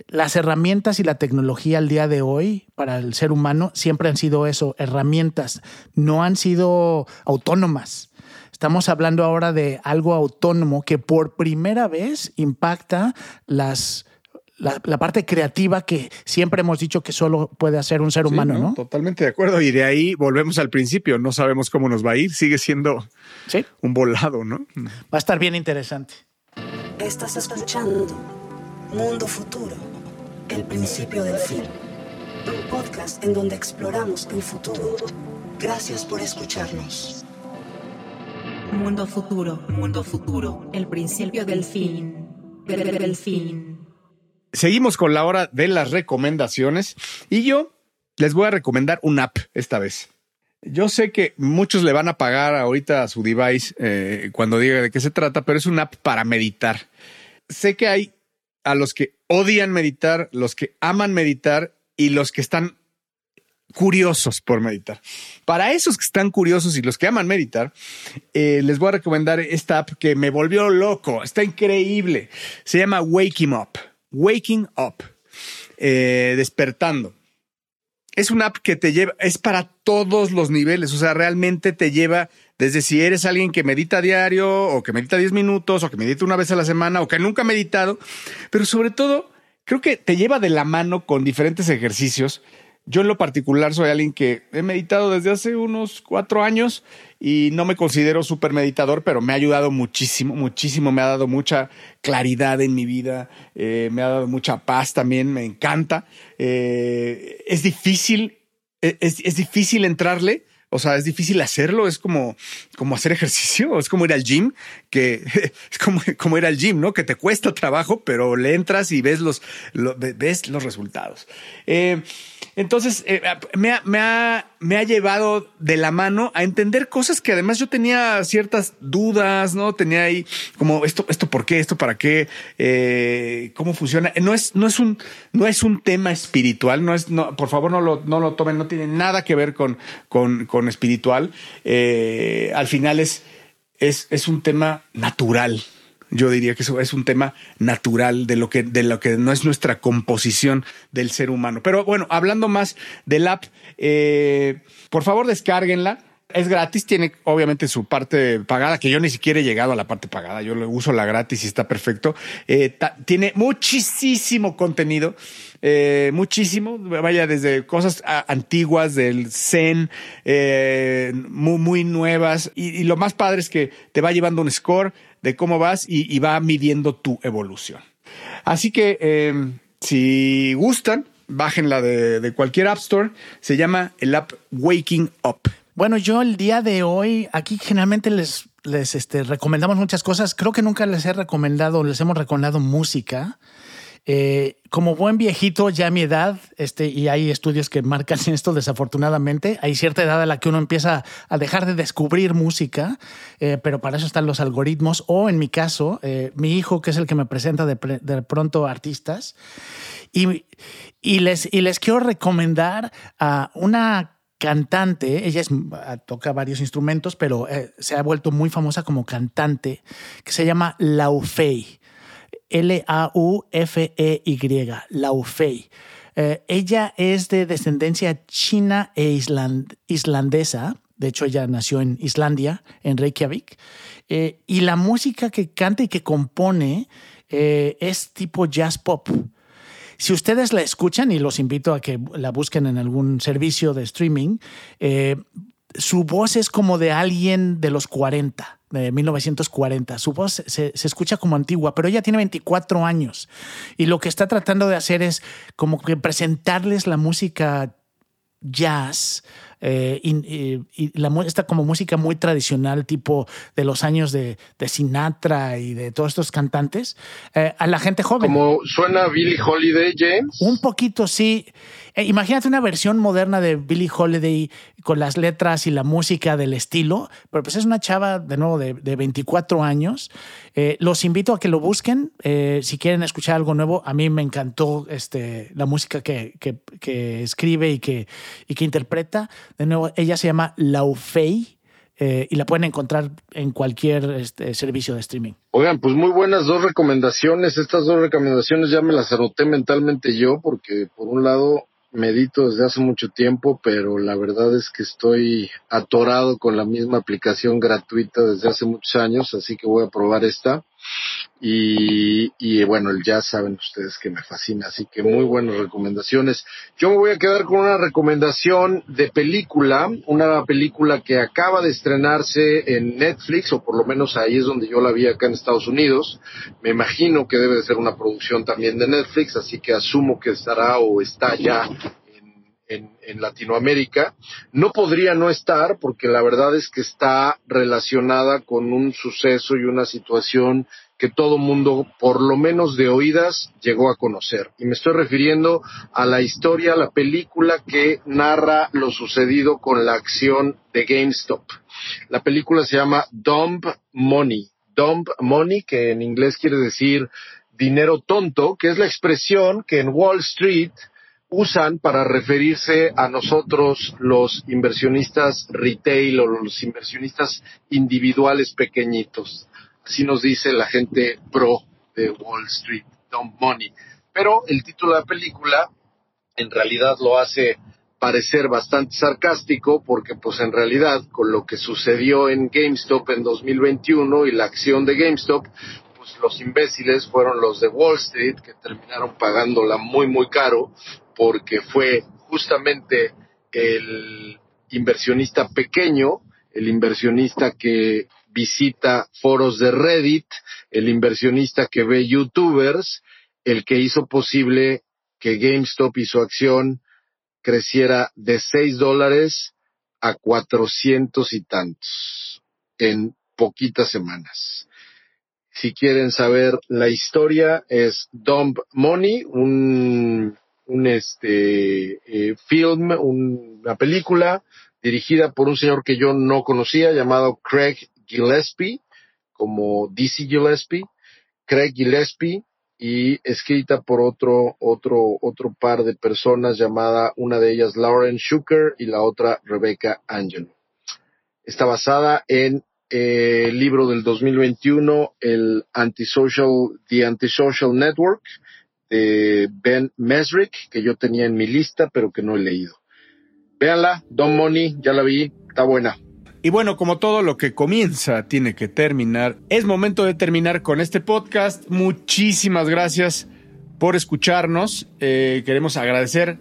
Las herramientas y la tecnología al día de hoy para el ser humano siempre han sido eso, herramientas, no han sido autónomas. Estamos hablando ahora de algo autónomo que por primera vez impacta las, la, parte creativa que siempre hemos dicho que solo puede hacer un ser humano, ¿no?
Totalmente de acuerdo. Y de ahí volvemos al principio. No sabemos cómo nos va a ir. Sigue siendo un volado, ¿no? Va
a estar bien interesante.
Estás escuchando Mundo Futuro, el principio del fin. Un podcast en donde exploramos el futuro. Gracias por escucharnos.
Mundo Futuro, Mundo Futuro, el principio del fin. Del fin.
Seguimos con la hora de las recomendaciones y yo les voy a recomendar una app esta vez. Yo sé que muchos le van a pagar ahorita a su device eh, cuando diga de qué se trata, pero es una app para meditar. Sé que hay a los que odian meditar, los que aman meditar y los que están curiosos por meditar. Para esos que están curiosos y los que aman meditar, eh, les voy a recomendar esta app que me volvió loco. Está increíble. Se llama Waking Up. Waking Up. Eh, despertando es una app que te lleva, es para todos los niveles, o sea, realmente te lleva desde si eres alguien que medita diario o que medita 10 minutos o que medita una vez a la semana o que nunca ha meditado, pero sobre todo creo que te lleva de la mano con diferentes ejercicios yo en lo particular soy alguien que he meditado desde hace unos cuatro años y no me considero súper meditador, pero me ha ayudado muchísimo, muchísimo, me ha dado mucha claridad en mi vida, eh, me ha dado mucha paz también, me encanta. Eh, es difícil, e, es, es difícil entrarle, o sea, es difícil hacerlo, es como, como hacer ejercicio, es como ir al gym, que es como, como ir al gym, ¿no? Que te cuesta trabajo, pero le entras y ves los, ves los resultados. Eh, entonces, eh, me, ha, me, ha, me, ha, llevado de la mano a entender cosas que además yo tenía ciertas dudas, ¿no? Tenía ahí como esto, esto por qué, esto para qué, eh, cómo funciona. No es, no, es un, no es un tema espiritual, no es, no, por favor no lo, no lo tomen, no tiene nada que ver con, con, con espiritual. Eh, al final es, es, es un tema natural, yo diría que eso es un tema natural de lo que, de lo que no es nuestra composición del ser humano. Pero bueno, hablando más del app, eh, por favor descárguenla. Es gratis, tiene obviamente su parte pagada, que yo ni siquiera he llegado a la parte pagada, yo le uso la gratis y está perfecto. Eh, tiene muchísimo contenido, eh, muchísimo, vaya desde cosas antiguas del Zen, muy, muy nuevas, y, lo más padre es que te va llevando un score de cómo vas y, va midiendo tu evolución. Así que em, si gustan, bájenla de, de cualquier App Store. Se llama el app Waking Up.
Bueno, yo el día de hoy, aquí generalmente les, les este, recomendamos muchas cosas. Creo que nunca les he recomendado, les hemos recomendado música. Eh, como buen viejito, ya a mi edad, este, y hay estudios que marcan esto desafortunadamente, hay cierta edad a la que uno empieza a dejar de descubrir música, eh, pero para eso están los algoritmos, o en mi caso, eh, mi hijo, que es el que me presenta de, pronto artistas, y, les, y les quiero recomendar a una cantante, ella es, toca varios instrumentos, pero se ha vuelto muy famosa como cantante, que se llama Laufey. L-A-U-F-E-Y, Laufey. Eh, ella es de descendencia china e islandesa, De hecho, ella nació en Islandia, en Reykjavik. Eh, y la música que canta y que compone eh, es tipo jazz pop. Si ustedes la escuchan, y los invito a que la busquen en algún servicio de streaming, eh, su voz es como de alguien de los 40 de 1940. Su voz se, se, escucha como antigua, pero ella tiene 24 años y lo que está tratando de hacer es como que presentarles la música jazz eh, y, y, la, esta como música muy tradicional, tipo de los años de, de Sinatra y de todos estos cantantes, eh, a la gente joven.
Como suena Billie Holiday, James.
Un poquito, sí. Eh, imagínate una versión moderna de Billie Holiday con las letras y la música del estilo, pero pues es una chava de nuevo de, de 24 años. Eh, los invito a que lo busquen eh, si quieren escuchar algo nuevo. A mí me encantó este, la música que, que, que escribe y que, y que interpreta. De nuevo, ella se llama Laufey. Eh, y la pueden encontrar en cualquier este, servicio de streaming.
Oigan, pues muy buenas dos recomendaciones. Estas dos recomendaciones ya me las anoté mentalmente yo, porque por un lado medito desde hace mucho tiempo, pero la verdad es que estoy atorado con la misma aplicación gratuita desde hace muchos años, así que voy a probar esta. Y, y bueno, ya saben ustedes que me fascina, así que muy buenas recomendaciones. Yo me voy a quedar con una recomendación de película, una película que acaba de estrenarse en Netflix, o por lo menos ahí es donde yo la vi acá en Estados Unidos. Me imagino que debe de ser una producción también de Netflix, así que asumo que estará o está ya en, en, Latinoamérica. No podría no estar porque la verdad es que está relacionada con un suceso y una situación que todo mundo, por lo menos de oídas, llegó a conocer. Y me estoy refiriendo a la historia, la película que narra lo sucedido con la acción de GameStop. La película se llama Dumb Money. Dumb Money, que en inglés quiere decir dinero tonto, que es la expresión que en Wall Street usan para referirse a nosotros los inversionistas retail o los inversionistas individuales pequeñitos. Así nos dice la gente pro de Wall Street, Dumb Money. Pero el título de la película en realidad lo hace parecer bastante sarcástico porque pues en realidad con lo que sucedió en GameStop en 2021 y la acción de GameStop, pues los imbéciles fueron los de Wall Street que terminaron pagándola muy muy caro porque fue justamente el inversionista pequeño, el inversionista que visita foros de Reddit, el inversionista que ve youtubers, el que hizo posible que GameStop y su acción creciera de 6 dólares a 400 y tantos en poquitas semanas. Si quieren saber la historia es Dumb Money, un, un este eh, film, un, una película dirigida por un señor que yo no conocía llamado Craig Gillespie, como DC Gillespie, Craig Gillespie, y escrita por otro, otro, otro par de personas llamada, una de ellas Lauren Schuker y la otra Rebecca Angelo. Está basada en eh, el libro del 2021, el Antisocial, The Antisocial Network, de Ben Mesrick, que yo tenía en mi lista, pero que no he leído. Véanla, Don Money, ya la vi, está buena.
Y bueno, como todo lo que comienza tiene que terminar, es momento de terminar con este podcast. Muchísimas gracias por escucharnos. Eh, queremos agradecer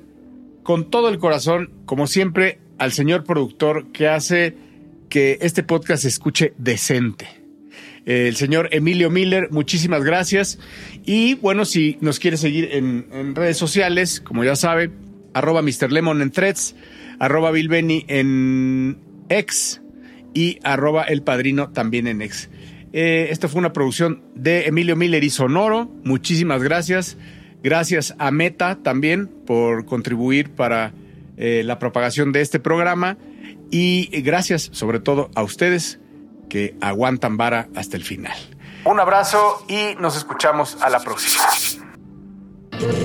con todo el corazón, como siempre, al señor productor que hace que este podcast se escuche decente. El señor Emilio Miller, muchísimas gracias. Y bueno, si nos quiere seguir en, redes sociales, como ya sabe, arroba Mr. Lemon en threads, arroba en X y arroba el padrino también en ex. Eh, esto fue una producción de Emilio Miller y Sonoro. Muchísimas gracias. Gracias a Meta también por contribuir para eh, la propagación de este programa. Y gracias sobre todo a ustedes que aguantan vara hasta el final. Un abrazo y nos escuchamos a la próxima.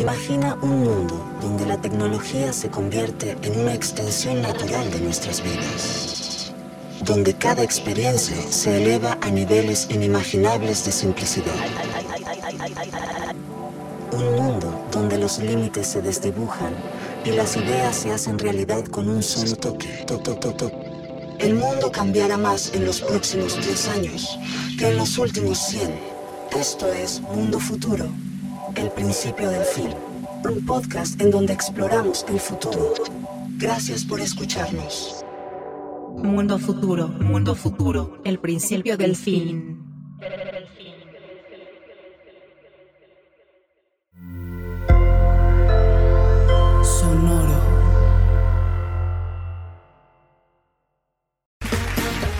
Imagina un mundo donde la tecnología se convierte en una extensión natural de nuestras vidas donde cada experiencia se eleva a niveles inimaginables de simplicidad. Un mundo donde los límites se desdibujan y las ideas se hacen realidad con un solo toque. Toc, toc. El mundo cambiará más en los próximos 10 años que en los últimos 100. Esto es Mundo Futuro, el principio del fin. Un podcast en donde exploramos el futuro. Gracias por escucharnos.
Mundo futuro, mundo futuro, el principio del fin.